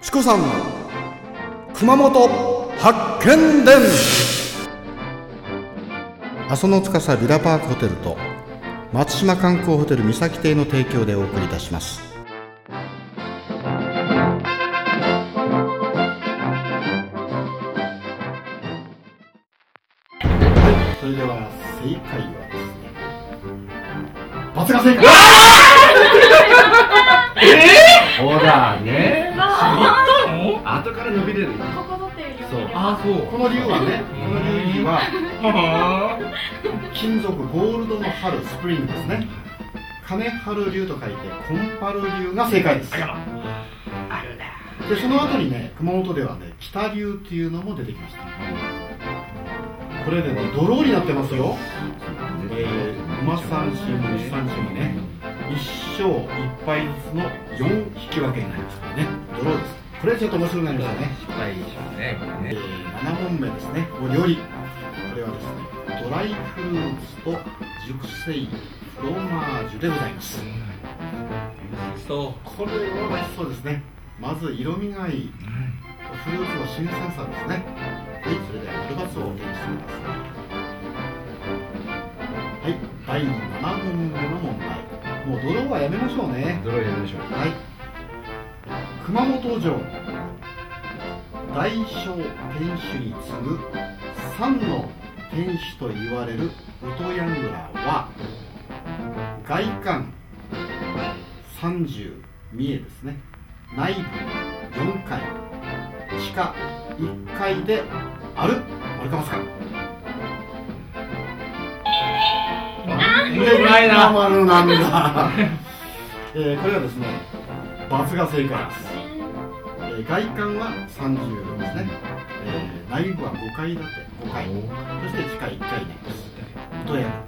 チコさん熊本発見伝。阿蘇の司ビラパークホテルと松島観光ホテル三崎邸の提供でお送りいたします。はいそれでは正解はですねバツが正解ほら ね。あ後から伸びれる。よここ取ってるよそう。あそう。この竜はね。この竜には金属ゴールドの春スプリングですね。金春竜と書いてコンパル竜が正解です。あでその後にね熊本ではね北竜っていうのも出てきました。これでねドローになってますよ。えー、馬三振牛三振ね1勝1敗ずつの4引き分けになりますからね。ドローですこれちょっと面白くなりましたね。失敗でしょうねこれえねー、7問目ですね。お料理これはですねドライフルーツと熟成フロマージュでございます。そこれは美味しそうですね。まず色味がいい。フルーツの新鮮さですね。はいそれでは丸バツを手にしてくださいはい第7問目の問題。もうドローはやめましょうね。う泥入れましょう。はい熊本城。大小天守に次ぐ三の天守と言われる音ヤングラは外観30三重ですね。内部4階地下1階である丸かますかうまいな。丸なんだ、えーこれはですね×が正解ですえー外観は34ですね、えー内部は5階建て。5階。そして地下1階になります音屋